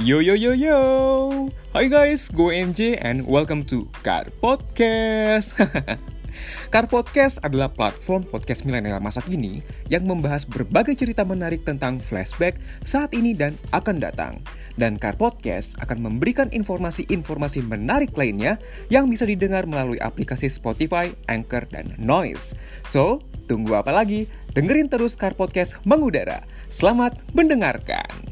Yo yo yo yo. Hi guys, gue MJ and welcome to Car Podcast. Car Podcast adalah platform podcast milenial masa kini yang membahas berbagai cerita menarik tentang flashback saat ini dan akan datang. Dan Car Podcast akan memberikan informasi-informasi menarik lainnya yang bisa didengar melalui aplikasi Spotify, Anchor, dan Noise. So, tunggu apa lagi? Dengerin terus Car Podcast mengudara. Selamat mendengarkan.